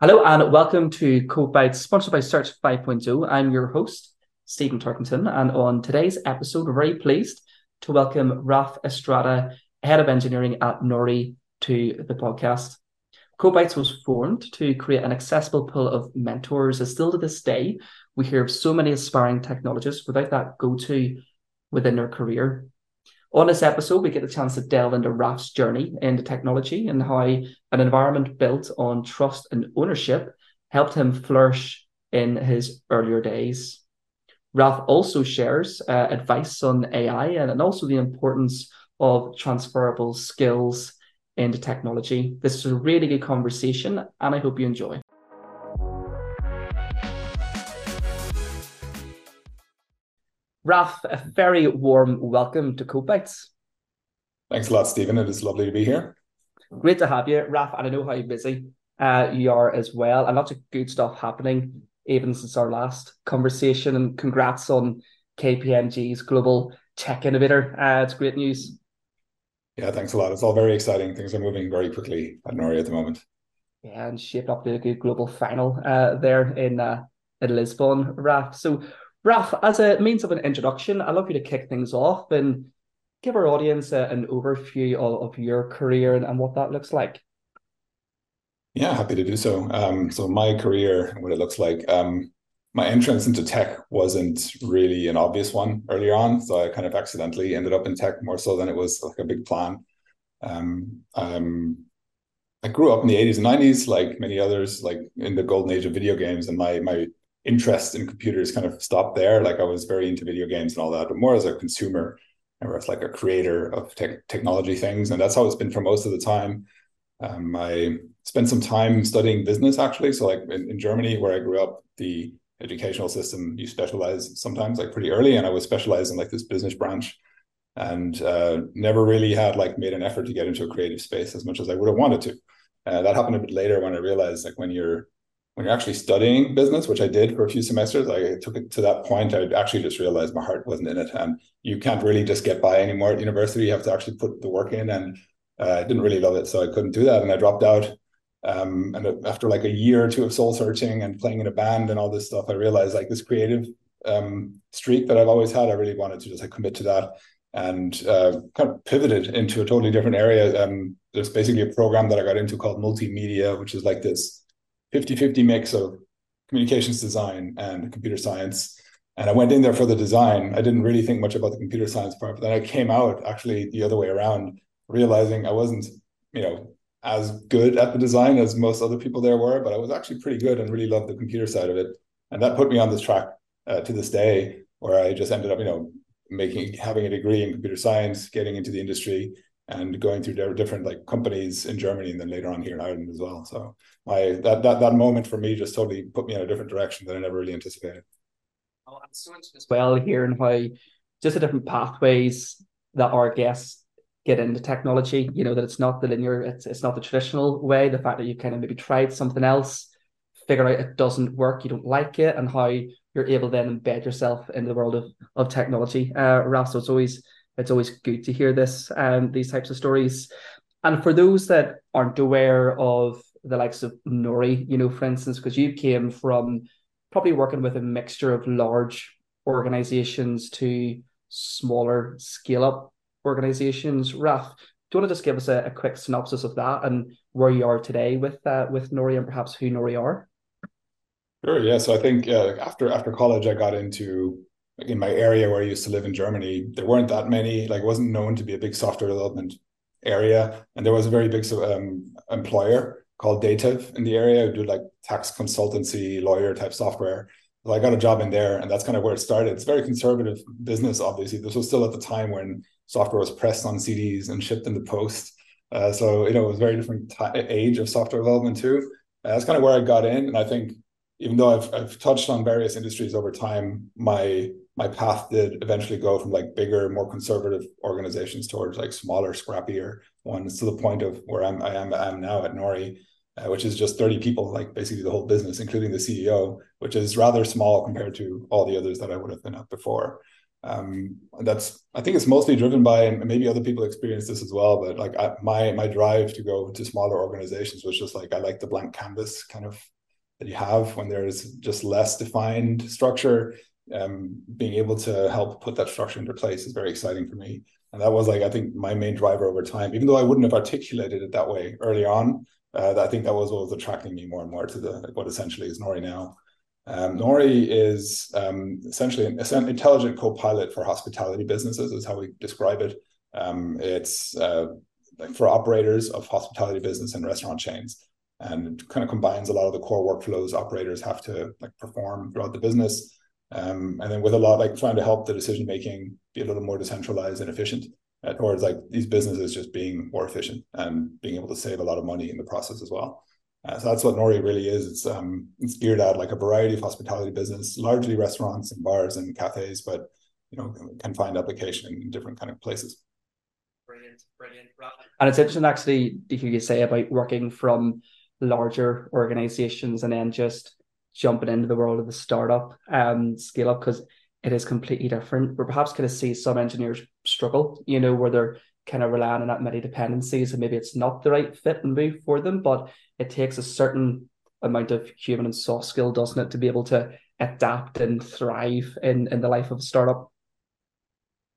Hello and welcome to Code sponsored by Search 5.0. I'm your host, Stephen Turkington, and on today's episode, very pleased to welcome Raph Estrada, Head of Engineering at Nory, to the podcast. Code was formed to create an accessible pool of mentors, as still to this day, we hear of so many aspiring technologists without that go-to within their career. On this episode, we get the chance to delve into Raph's journey into technology and how an environment built on trust and ownership helped him flourish in his earlier days. Raph also shares uh, advice on AI and, and also the importance of transferable skills into technology. This is a really good conversation, and I hope you enjoy. Raph, a very warm welcome to Code Bytes. Thanks a lot, Stephen. It is lovely to be here. Great to have you, Raph, and I know how busy uh, you are as well, and lots of good stuff happening even since our last conversation. And congrats on KPMG's Global Tech Innovator. Uh, it's great news. Yeah, thanks a lot. It's all very exciting. Things are moving very quickly at Nory at the moment. Yeah, and shaped up to a good global final uh, there in uh, in Lisbon, Raph. So Raph, as a means of an introduction, I'd love you to kick things off and give our audience a, an overview of, of your career and, and what that looks like. Yeah, happy to do so. Um, so my career, what it looks like, um, my entrance into tech wasn't really an obvious one earlier on. So I kind of accidentally ended up in tech more so than it was like a big plan. Um, um, I grew up in the 80s and 90s, like many others, like in the golden age of video games. And my my interest in computers kind of stopped there. Like I was very into video games and all that, but more as a consumer, or as like a creator of te- technology things, and that's how it's been for most of the time. Um, I spent some time studying business actually. So like in, in, Germany, where I grew up, the educational system you specialize sometimes like pretty early, and I was specialized in like this business branch, and uh, never really had like made an effort to get into a creative space as much as I would have wanted to. Uh, that happened a bit later when I realized like when you're when you're actually studying business, which I did for a few semesters, I took it to that point. I actually just realized my heart wasn't in it, and you can't really just get by anymore at university. You have to actually put the work in, and uh, I didn't really love it, so I couldn't do that, and I dropped out. Um, and after like a year or two of soul searching and playing in a band and all this stuff, I realized like this creative um, streak that I've always had. I really wanted to just like commit to that, and uh, kind of pivoted into a totally different area. Um, there's basically a program that I got into called multimedia, which is like this 50-50 mix of communications design and computer science. And I went in there for the design. I didn't really think much about the computer science part, but then I came out actually the other way around, realizing I wasn't, you know, as good at the design as most other people there were, but I was actually pretty good and really loved the computer side of it. And that put me on this track uh, to this day, where I just ended up, you know, making having a degree in computer science, getting into the industry, and going through different like companies in Germany and then later on here in Ireland as well. So my that that that moment for me just totally put me in a different direction that I never really anticipated. Oh, I'm so interested as well here and how just the different pathways that our guests get into technology. You know that it's not the linear, it's it's not the traditional way. The fact that you kind of maybe tried something else, figure out it doesn't work, you don't like it, and how you're able to then embed yourself in the world of of technology. Uh, Raph, so it's always it's always good to hear this um these types of stories. And for those that aren't aware of the likes of Nory, you know, for instance, because you came from probably working with a mixture of large organizations to smaller scale up organizations. Raph, do you want to just give us a, a, quick synopsis of that and where you are today with uh, with Nory and perhaps who Nory are? Sure. Yeah. So I think uh, after after college, I got into in my area where I used to live in Germany. There weren't that many. Like, wasn't known to be a big software development area, and there was a very big um, employer called DATEV in the area who do like tax consultancy, lawyer type software. So I got a job in there, and that's kind of where it started. It's very conservative business, obviously. This was still at the time when software was pressed on CDs and shipped in the post. Uh, so you know, it was a very different t- age of software development too. Uh, that's kind of where I got in, and I think even though I've I've touched on various industries over time, my my path did eventually go from like bigger, more conservative organizations towards like smaller, scrappier ones to the point of where I'm I am I am now at Nory uh, which is just 30 people, like basically the whole business, including the CEO, which is rather small compared to all the others that I would have been at before. Um, that's I think it's mostly driven by, and maybe other people experience this as well. But like I, my my drive to go to smaller organizations was just like I like the blank canvas kind of that you have when there's just less defined structure. Um, being able to help put that structure into place is very exciting for me. And that was like I think my main driver over time. Even though I wouldn't have articulated it that way early on, uh, I think that was what was attracting me more and more to the what essentially is Nory now. Um, Nory is um, essentially an, intelligent co-pilot for hospitality businesses, is how we describe it. Um, it's uh, for operators of hospitality business and restaurant chains, and kind of combines a lot of the core workflows operators have to like perform throughout the business. Um, and then with a lot like trying to help the decision making be a little more decentralized and efficient uh, towards like these businesses just being more efficient and being able to save a lot of money in the process as well. Uh, so that's what Nory really is. It's um, it's geared at like a variety of hospitality business, largely restaurants and bars and cafes, but you know can find application in different kind of places. Brilliant, brilliant. And it's interesting actually to hear you say about working from larger organizations and then just jumping into the world of the startup um scale up because it is completely different. We're perhaps going to see some engineers struggle, you know, where they're kind of relying on that many dependencies and maybe it's not the right fit and move for them, but it takes a certain amount of human and soft skill, doesn't it, to be able to adapt and thrive in, in the life of a startup?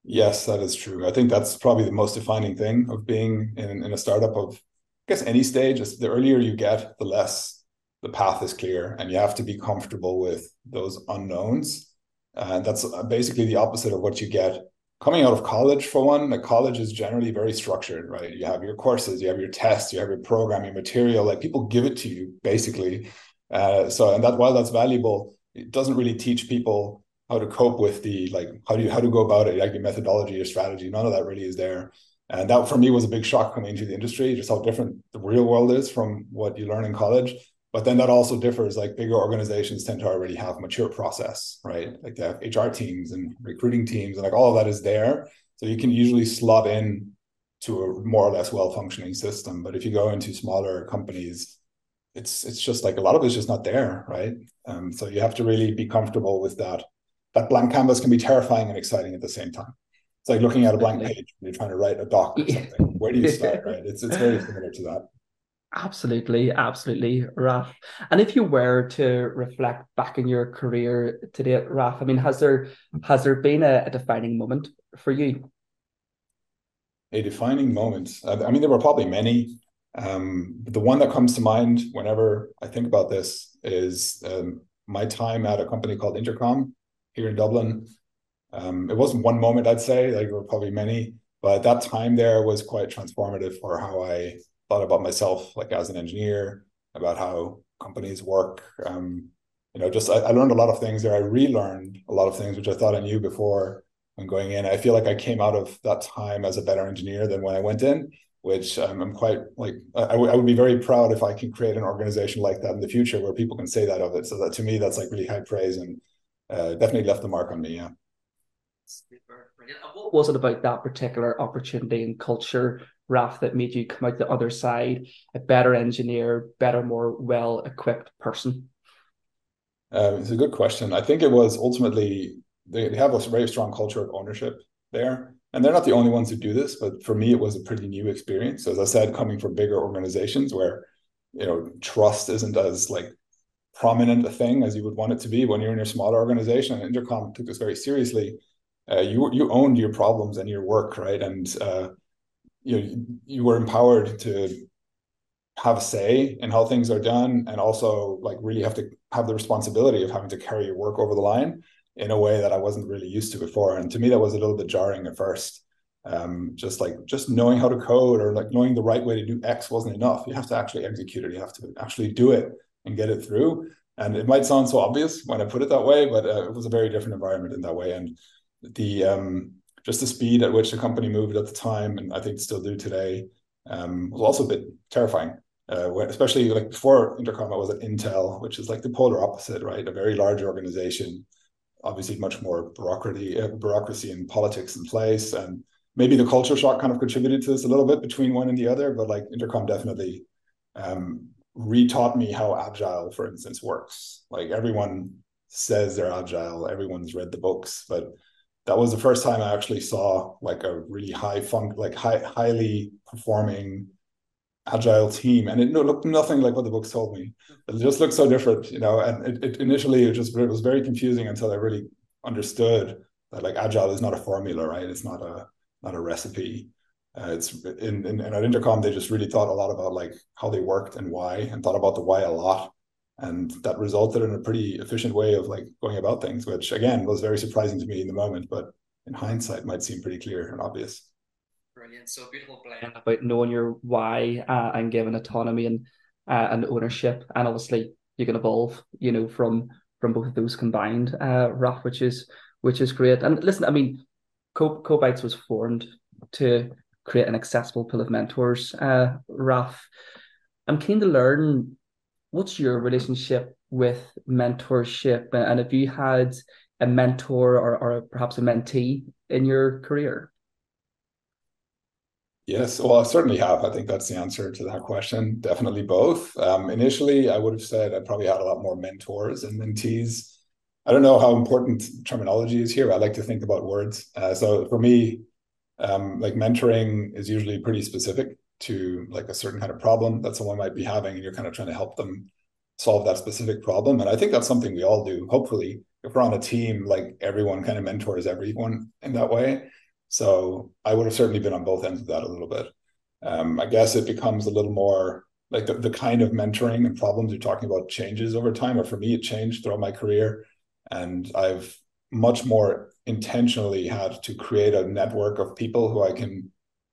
Yes, that is true. I think that's probably the most defining thing of being in, in a startup of I guess any stage. Is the earlier you get, the less the path is clear, and you have to be comfortable with those unknowns. And that's basically the opposite of what you get coming out of college for one. Like college is generally very structured right? You have your courses you have your tests you have your programming material like people give it to you basically. Uh, so and that while that's valuable it doesn't really teach people how to cope with the like how do you how to go about it like your methodology your strategy none of that really is there. And that for me was a big shock coming into the industry just how different the real world is from what you learn in college but then that also differs like bigger organizations tend to already have mature process right? Like they have hr teams and recruiting teams and like all of that is there. So you can usually slot in to a more or less well functioning system. But if you go into smaller companies it's it's just like a lot of it's just not there right? Um, so you have to really be comfortable with that. That blank canvas can be terrifying and exciting at the same time. It's like looking at a blank page when you're trying to write a doc or something. Where do you start right? It's it's very similar to that Absolutely, absolutely, Raph. And if you were to reflect back in your career today, Raph, I mean, has there has there been a, a defining moment for you? A defining moment. I mean, there were probably many. Um, the one that comes to mind whenever I think about this is um, my time at a company called Intercom here in Dublin. Um, it wasn't one moment, I'd say. Like there were probably many, but that time there was quite transformative for how I thought about myself like as an engineer, about how companies work. Um, you know, just I, I, learned a lot of things there. I relearned a lot of things which I thought I knew before when going in. I feel like I came out of that time as a better engineer than when I went in, which um, I'm quite like I, w- I would be very proud if I can create an organization like that in the future where people can say that of it. So that to me, that's like really high praise and uh, definitely left the mark on me. Yeah. What was it about that particular opportunity and culture Raph that made you come out the other side a better engineer, better, more well equipped person? Um, it's a good question. I think it was ultimately they, have a very strong culture of ownership there. And they're not the only ones who do this, but for me, it was a pretty new experience. As I said, coming from bigger organizations where you know trust isn't as like prominent a thing as you would want it to be when you're in a smaller organization. And Intercom took this very seriously. Uh, you you owned your problems and your work, right? And uh, you know, you were empowered to have a say in how things are done and also like really have to have the responsibility of having to carry your work over the line in a way that I wasn't really used to before. And to me, that was a little bit jarring at first. Um, just like just knowing how to code or like knowing the right way to do X wasn't enough. You have to actually execute it. You have to actually do it and get it through. And it might sound so obvious when I put it that way, but uh, it was a very different environment in that way. And the um, just the speed at which the company moved at the time, and I think still do today, um, was also a bit terrifying. Uh, when, especially like before Intercom, I was at Intel, which is like the polar opposite, right? A very large organization, obviously much more bureaucracy, uh, bureaucracy and politics in place, and maybe the culture shock kind of contributed to this a little bit between one and the other. But like Intercom definitely um, retaught me how agile, for instance, works. Like everyone says they're agile, everyone's read the books, but that was the first time I actually saw like a really high funk, like high, highly performing agile team, and it looked nothing like what the books told me. It just looked so different, you know. And it, it initially it just it was very confusing until I really understood that like agile is not a formula, right? It's not a not a recipe. Uh, it's in, in, in at Intercom they just really thought a lot about like how they worked and why, and thought about the why a lot, and that resulted in a pretty efficient way of like going about things, which again was very surprising to me in the moment, but in hindsight might seem pretty clear and obvious. Brilliant. So beautiful blend about knowing your why uh, and giving autonomy and uh, and ownership, and obviously you can evolve, you know, from from both of those combined, uh, Raph, which is which is great. And listen, I mean, Co Code Bytes was formed to create an accessible pool of mentors. Uh, Raph, I'm keen to learn what's your relationship with mentorship, and have you had a mentor or, or perhaps a mentee in your career? Yes, well, I certainly have. I think that's the answer to that question. Definitely both. Um, initially, I would have said I probably had a lot more mentors and mentees. I don't know how important terminology is here. I like to think about words. Uh, so for me, um, like mentoring is usually pretty specific to like a certain kind of problem that someone might be having, and you're kind of trying to help them solve that specific problem. And I think that's something we all do. Hopefully, if we're on a team, like everyone kind of mentors everyone in that way. So I would have certainly been on both ends of that a little bit. Um, I guess it becomes a little more like the, the kind of mentoring and problems you're talking about changes over time. Or for me, it changed throughout my career. And I've much more intentionally had to create a network of people who I can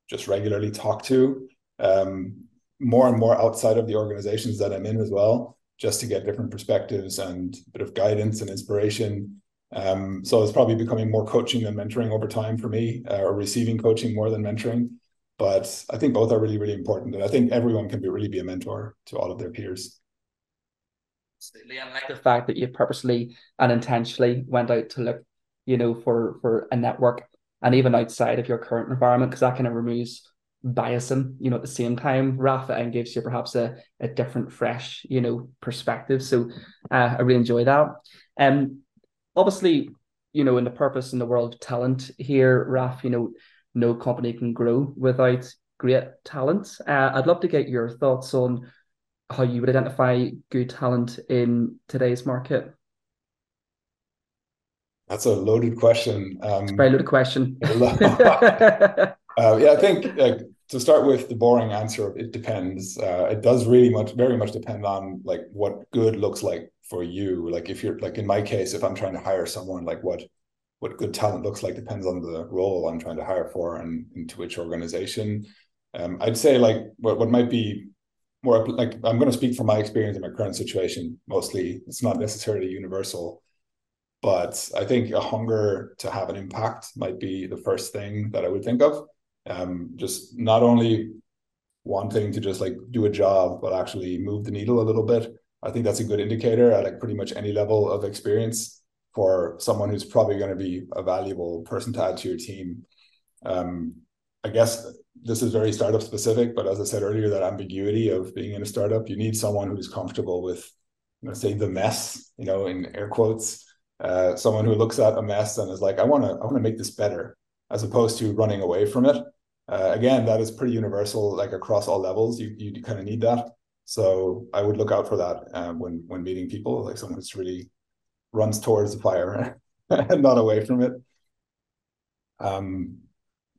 just regularly talk to, um, more and more outside of the organizations that I'm in as well, just to get different perspectives and a bit of guidance and inspiration um, so it's probably becoming more coaching than mentoring over time for me, uh, or receiving coaching more than mentoring. But I think both are really, really important, and I think everyone can be really be a mentor to all of their peers. Absolutely, I like the fact that you purposely and intentionally went out to look, you know, for for a network, and even outside of your current environment, because that kind of removes biasing, you know, at the same time, Rafa, and gives you perhaps a, a different, fresh, you know, perspective. So uh, I really enjoy that. Um, obviously, you know, in the purpose in the world of talent here, Raph, you know, no company can grow without great talent. Uh, I'd love to get your thoughts on how you would identify good talent in today's market. That's a loaded question. Um, it's a very loaded question. uh, yeah, I think uh, to start with the boring answer, of it depends. Uh, it does really much, very much depend on like what good looks like for you. Like if you're like in my case if i'm trying to hire someone like what what good talent looks like depends on the role i'm trying to hire for and into which organization. Um, i'd say like what, what might be more like i'm going to speak from my experience in my current situation mostly. It's not necessarily universal but i think a hunger to have an impact might be the first thing that i would think of um, just not only wanting to just like do a job but actually move the needle a little bit I think that's a good indicator at like pretty much any level of experience for someone who's probably going to be a valuable person to add to your team. Um, I guess this is very startup specific, but as I said earlier, that ambiguity of being in a startup, you need someone who's comfortable with, you know, say the mess, you know, in air quotes, uh, someone who looks at a mess and is like, I want to, I want to make this better, as opposed to running away from it. Uh, again, that is pretty universal, like across all levels. You you kind of need that. So I would look out for that um, when when meeting people, like someone who's really runs towards the fire and not away from it. Um,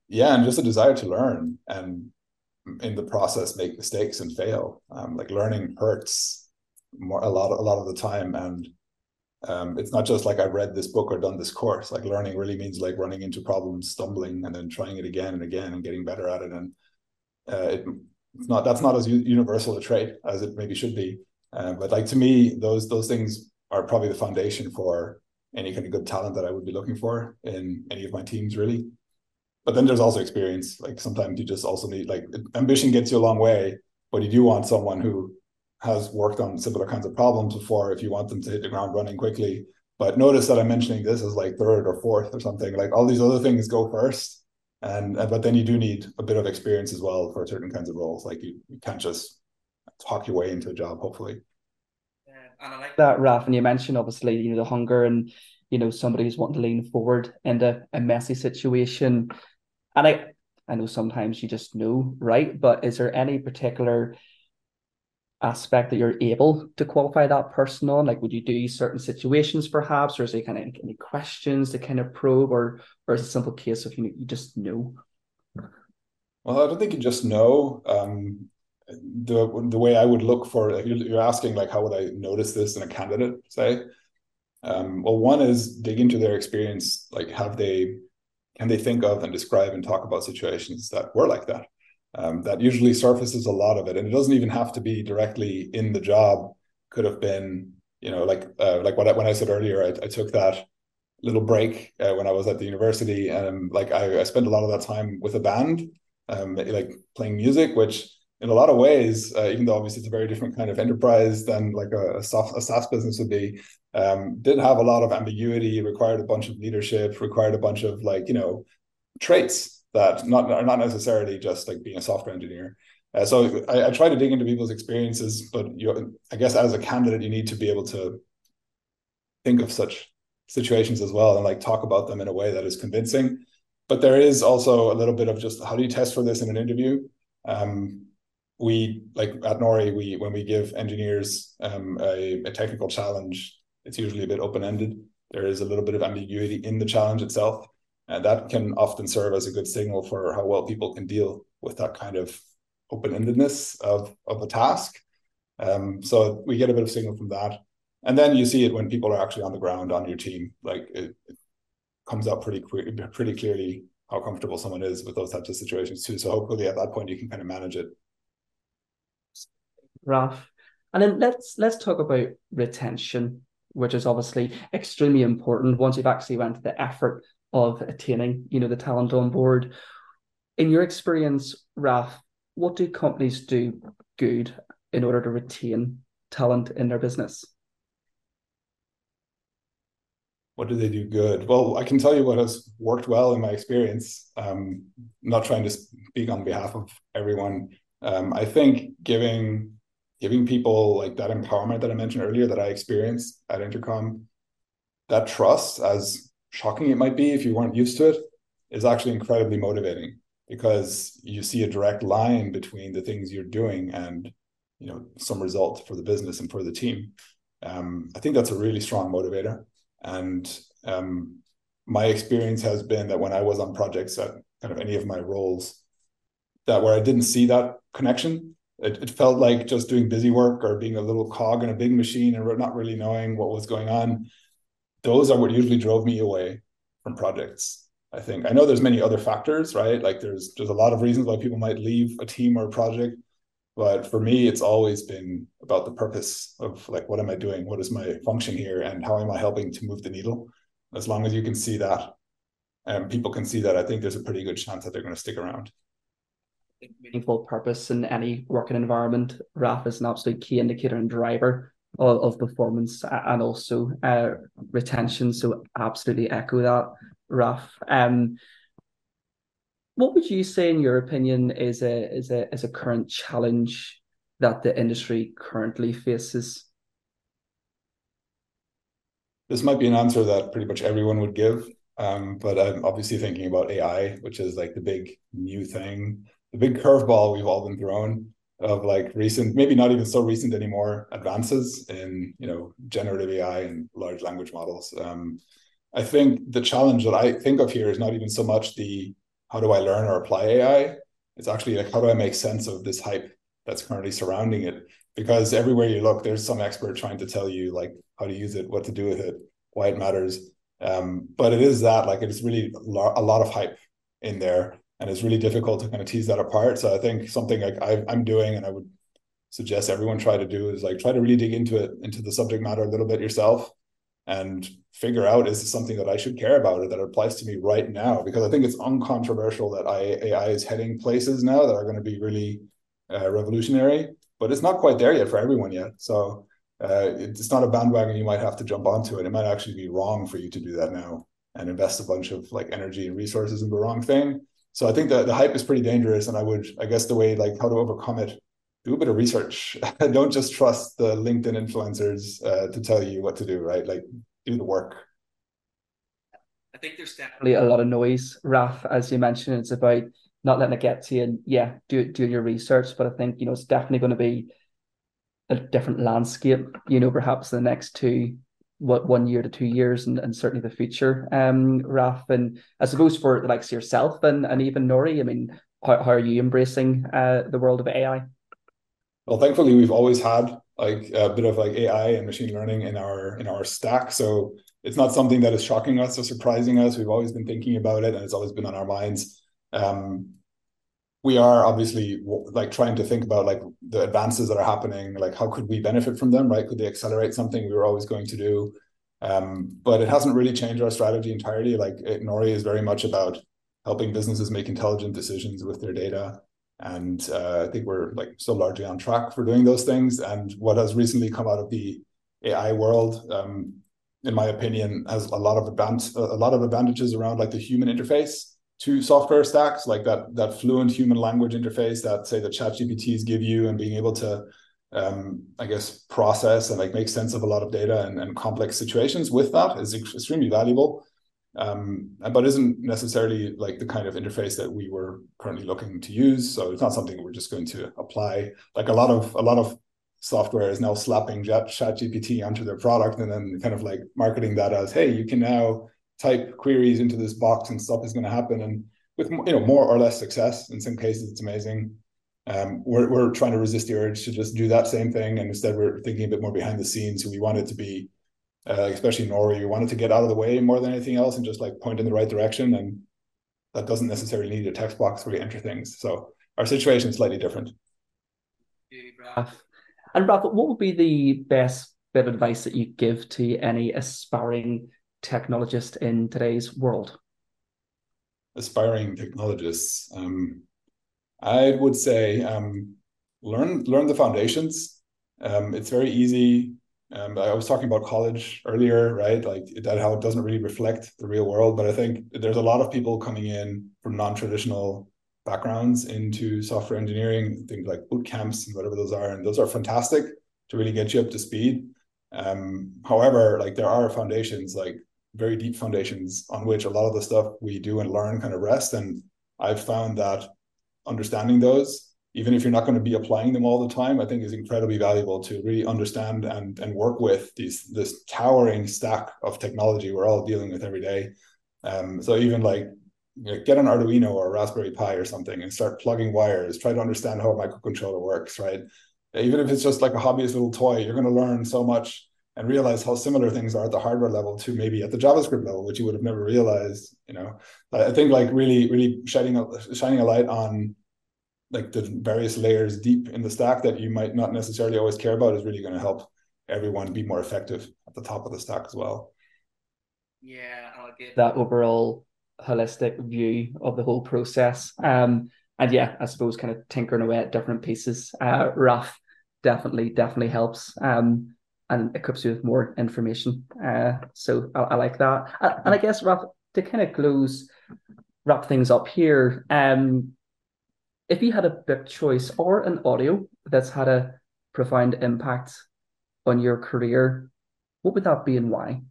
yeah, and just a desire to learn and in the process make mistakes and fail. Um, like learning hurts more a lot a lot of the time, and um, it's not just like I've read this book or done this course. Like learning really means like running into problems, stumbling, and then trying it again and again and getting better at it. And uh, it it's not that's not as universal a trait as it maybe should be. Uh, but like to me, those those things are probably the foundation for any kind of good talent that I would be looking for in any of my teams, really. But then there's also experience. Like sometimes you just also need like ambition gets you a long way, but you do want someone who has worked on similar kinds of problems before if you want them to hit the ground running quickly. But notice that I'm mentioning this as like third or fourth or something. Like all these other things go first and but then you do need a bit of experience as well for certain kinds of roles like you, you can't just talk your way into a job hopefully yeah, and i like that raph and you mentioned obviously you know the hunger and you know somebody who's wanting to lean forward into a messy situation and i i know sometimes you just know right but is there any particular aspect that you're able to qualify that person on? Like would you do certain situations perhaps or is there kind of any questions to kind of probe or or is it a simple case of you know, you just know? Well i don't think you just know um the the way I would look for if you're asking like how would I notice this in a candidate say? Um, well one is dig into their experience like have they can they think of and describe and talk about situations that were like that um, that usually surfaces a lot of it and it doesn't even have to be directly in the job. Could have been you know like uh, like what I, when I said earlier I, I took that little break uh, when I was at the university and like I, I spent a lot of that time with a band um, like playing music which in a lot of ways, uh, even though obviously it's a very different kind of enterprise than like a, a, soft, a SaaS business would be, um, did have a lot of ambiguity, required a bunch of leadership, required a bunch of like, you know, traits that not not necessarily just like being a software engineer. Uh, so I, I, try to dig into people's experiences, but you, I guess as a candidate, you need to be able to think of such situations as well and like talk about them in a way that is convincing. But there is also a little bit of just how do you test for this in an interview? Um, we like at Nory, we when we give engineers um, a, a technical challenge, it's usually a bit open ended. There is a little bit of ambiguity in the challenge itself, and that can often serve as a good signal for how well people can deal with that kind of open endedness of of a task. Um, so we get a bit of signal from that, and then you see it when people are actually on the ground on your team. Like it, it comes out pretty pretty clearly how comfortable someone is with those types of situations too. So hopefully at that point you can kind of manage it Raph. And then let's let's talk about retention, which is obviously extremely important once you've actually went to the effort of attaining, you know, the talent on board. In your experience, Raph, what do companies do good in order to retain talent in their business? What do they do good? Well, I can tell you what has worked well in my experience. Um, not trying to speak on behalf of everyone. Um, I think giving giving people like that empowerment that I mentioned earlier that I experienced at Intercom, that trust, as shocking it might be if you weren't used to it, is actually incredibly motivating because you see a direct line between the things you're doing and you know some result for the business and for the team. Um, I think that's a really strong motivator. And um, my experience has been that when I was on projects at kind of any of my roles, that where I didn't see that connection, it, it felt like just doing busy work or being a little cog in a big machine and not really knowing what was going on. Those are what usually drove me away from projects. I think I know there's many other factors, right? Like there's there's a lot of reasons why people might leave a team or a project, but for me, it's always been about the purpose of like what am I doing? What is my function here, and how am I helping to move the needle? As long as you can see that, and people can see that, I think there's a pretty good chance that they're going to stick around meaningful purpose in any working environment. Raph is an absolute key indicator and driver of, of performance and also uh, retention. So absolutely echo that, Raph. Um, what would you say, in your opinion, is a is a is a current challenge that the industry currently faces? This might be an answer that pretty much everyone would give, um, but I'm obviously thinking about AI, which is like the big new thing the big curveball we've all been thrown of like recent, maybe not even so recent anymore, advances in you know generative AI and large language models. Um, I think the challenge that I think of here is not even so much the how do I learn or apply AI. It's actually like how do I make sense of this hype that's currently surrounding it? Because everywhere you look, there's some expert trying to tell you like how to use it, what to do with it, why it matters. Um, but it is that like it's really a lot of hype in there and it's really difficult to kind of tease that apart. So I think something like I, am doing, and I would suggest everyone try to do, is like try to really dig into it, into the subject matter a little bit yourself, and figure out is this something that I should care about or that applies to me right now? Because I think it's uncontroversial that AI is heading places now that are going to be really uh, revolutionary, but it's not quite there yet for everyone yet. So uh, it's not a bandwagon you might have to jump onto, and it might actually be wrong for you to do that now and invest a bunch of like energy and resources in the wrong thing so I think that the hype is pretty dangerous. And I would, I guess, the way like how to overcome it, do a bit of research. Don't just trust the LinkedIn influencers uh, to tell you what to do, right? Like do the work. I think there's definitely a lot of noise, Raph, as you mentioned. It's about not letting it get to you and yeah, do doing your research. But I think, you know, it's definitely going to be a different landscape, you know, perhaps in the next two what one year to two years and, and certainly the future, um, Raph. And I suppose for the likes of yourself and, and even Nory, I mean, how, how are you embracing uh, the world of AI? Well, thankfully, we've always had like a bit of like AI and machine learning in our in our stack. So it's not something that is shocking us or surprising us. We've always been thinking about it, and it's always been on our minds. Um, we are obviously like trying to think about like the advances that are happening like how could we benefit from them right? Could they accelerate something we were always going to do? Um, but it hasn't really changed our strategy entirely. Like it, nory is very much about helping businesses make intelligent decisions with their data. And uh, i think we're like still largely on track for doing those things. And what has recently come out of the ai world um, in my opinion has a lot of advance a lot of advantages around like the human interface to software stacks, like that that fluent human language interface that say the ChatGPTs give you and being able to um, I guess process and like make sense of a lot of data and, and complex situations with that is extremely valuable. Um, but isn't necessarily like the kind of interface that we were currently looking to use. So it's not something we're just going to apply. Like a lot of a lot of software is now slapping chat, ChatGPT onto their product and then kind of like marketing that as, hey, you can now type queries into this box and stuff is going to happen. And with you know more or less success, in some cases it's amazing. Um, we're we're trying to resist the urge to just do that same thing, and instead we're thinking a bit more behind the scenes. We want it to be, uh, especially Nory, we wanted to get out of the way more than anything else, and just like point in the right direction. And that doesn't necessarily need a text box where you enter things. So our situation is slightly different. And Raph, what would be the best bit of advice that you give to any aspiring technologist in today's world? Aspiring technologists, um, I would say um, learn learn the foundations. Um, it's very easy. Um, I was talking about college earlier, right? Like that, how it doesn't really reflect the real world. But I think there's a lot of people coming in from non-traditional backgrounds into software engineering, things like boot camps and whatever those are, and those are fantastic to really get you up to speed. Um, however, like there are foundations like very deep foundations on which a lot of the stuff we do and learn kind of rest. And I've found that understanding those, even if you're not going to be applying them all the time, I think is incredibly valuable to really understand and and work with these this towering stack of technology we're all dealing with every day. Um, so even like get an Arduino or a Raspberry Pi or something and start plugging wires. Try to understand how a microcontroller works, right? Even if it's just like a hobbyist little toy, you're going to learn so much and realize how similar things are at the hardware level to maybe at the JavaScript level, which you would have never realized. You know, I think like really, really shining a, shining a light on like the various layers deep in the stack that you might not necessarily always care about is really going to help everyone be more effective at the top of the stack as well. Yeah, I'll get that overall holistic view of the whole process. Um, and yeah, I suppose kind of tinkering away at different pieces. Uh, Raph definitely, definitely helps. Um, and equips you with more information. Uh, so I, I like that. And I guess wrap to kind of close, wrap things up here. Um, if you had a book choice or an audio that's had a profound impact on your career, what would that be and why?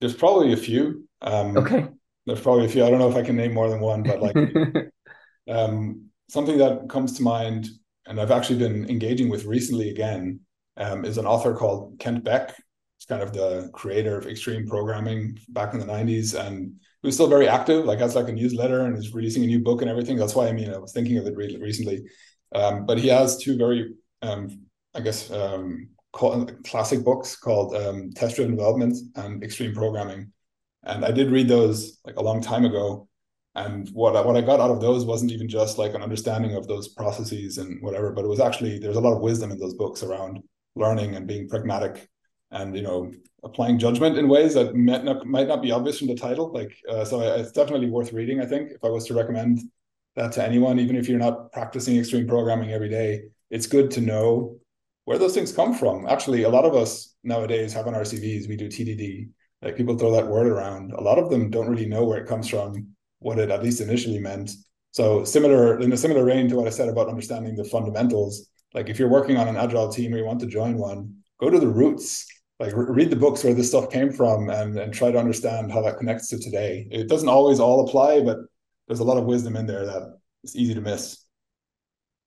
There's probably a few. Um, okay. There's probably a few. I don't know if I can name more than one, but like um, something that comes to mind, and I've actually been engaging with recently again, um, is an author called Kent Beck. He's kind of the creator of extreme programming back in the 90s. And he was still very active, like has like a newsletter and is releasing a new book and everything. That's why I mean I was thinking of it re- recently. Um, but he has two very um, I guess um, classic books called um, Test Driven Development and Extreme Programming. And I did read those like a long time ago. And what I, what I got out of those wasn't even just like an understanding of those processes and whatever, but it was actually there's a lot of wisdom in those books around learning and being pragmatic and you know applying judgment in ways that might not, might not be obvious from the title. Like uh, so it's definitely worth reading i think. If i was to recommend that to anyone even if you're not practicing extreme programming every day it's good to know where those things come from. Actually a lot of us nowadays have on our cvs we do tdd like people throw that word around. A lot of them don't really know where it comes from what it at least initially meant. So similar in a similar vein to what i said about understanding the fundamentals like if you're working on an agile team or you want to join one, go to the roots. like read the books where this stuff came from and and try to understand how that connects to today. It doesn't always all apply, but there's a lot of wisdom in there that it's easy to miss.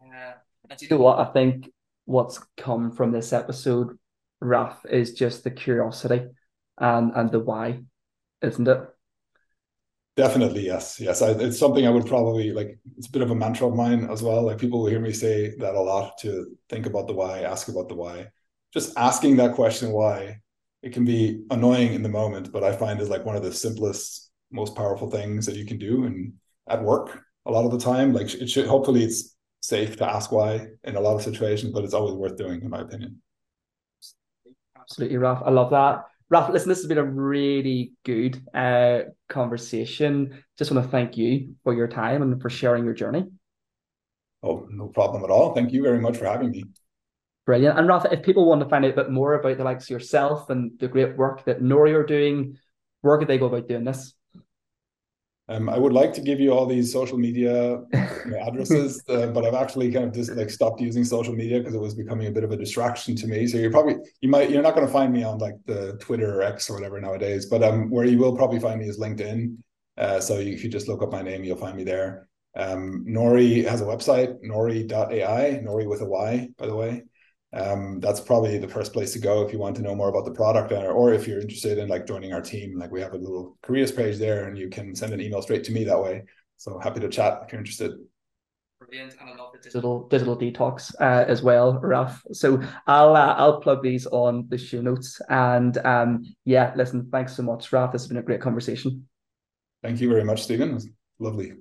Yeah, and you know what? I think what's come from this episode, Raph, is just the curiosity and and the why, isn't it? Definitely, yes, yes. I, it's something I would probably like. It's a bit of a mantra of mine as well. Like people will hear me say that a lot to think about the why, ask about the why. Just asking that question why, it can be annoying in the moment, but I find is like one of the simplest, most powerful things that you can do. And at work, a lot of the time, like it should hopefully it's safe to ask why in a lot of situations, but it's always worth doing, in my opinion. Absolutely, Ralph. I love that. Raph, listen, this has been a really good uh, conversation. Just want to thank you for your time and for sharing your journey. Oh, no problem at all. Thank you very much for having me. Brilliant. And Rafa, if people want to find out a bit more about the likes of yourself and the great work that Nory are doing, where could they go about doing this? Um, I would like to give you all these social media addresses, uh, but I've actually kind of just like stopped using social media because it was becoming a bit of a distraction to me. So you're probably you might you're not going to find me on like the Twitter or X or whatever nowadays, but um, where you will probably find me is LinkedIn. Uh, so you, if you just look up my name, you'll find me there. Um, Nory has a website, nory.ai, Nory with a Y, by the way um, that's probably the first place to go if you want to know more about the product or, or if you're interested in like joining our team. Like we have a little careers page there and you can send an email straight to me that way. So happy to chat if you're interested. Brilliant. And i love the digital digital detox uh, as well raph so i'll uh, i'll plug these on the show notes. And um yeah listen thanks so much raph this has been a great conversation. Thank you very much stephen. It was lovely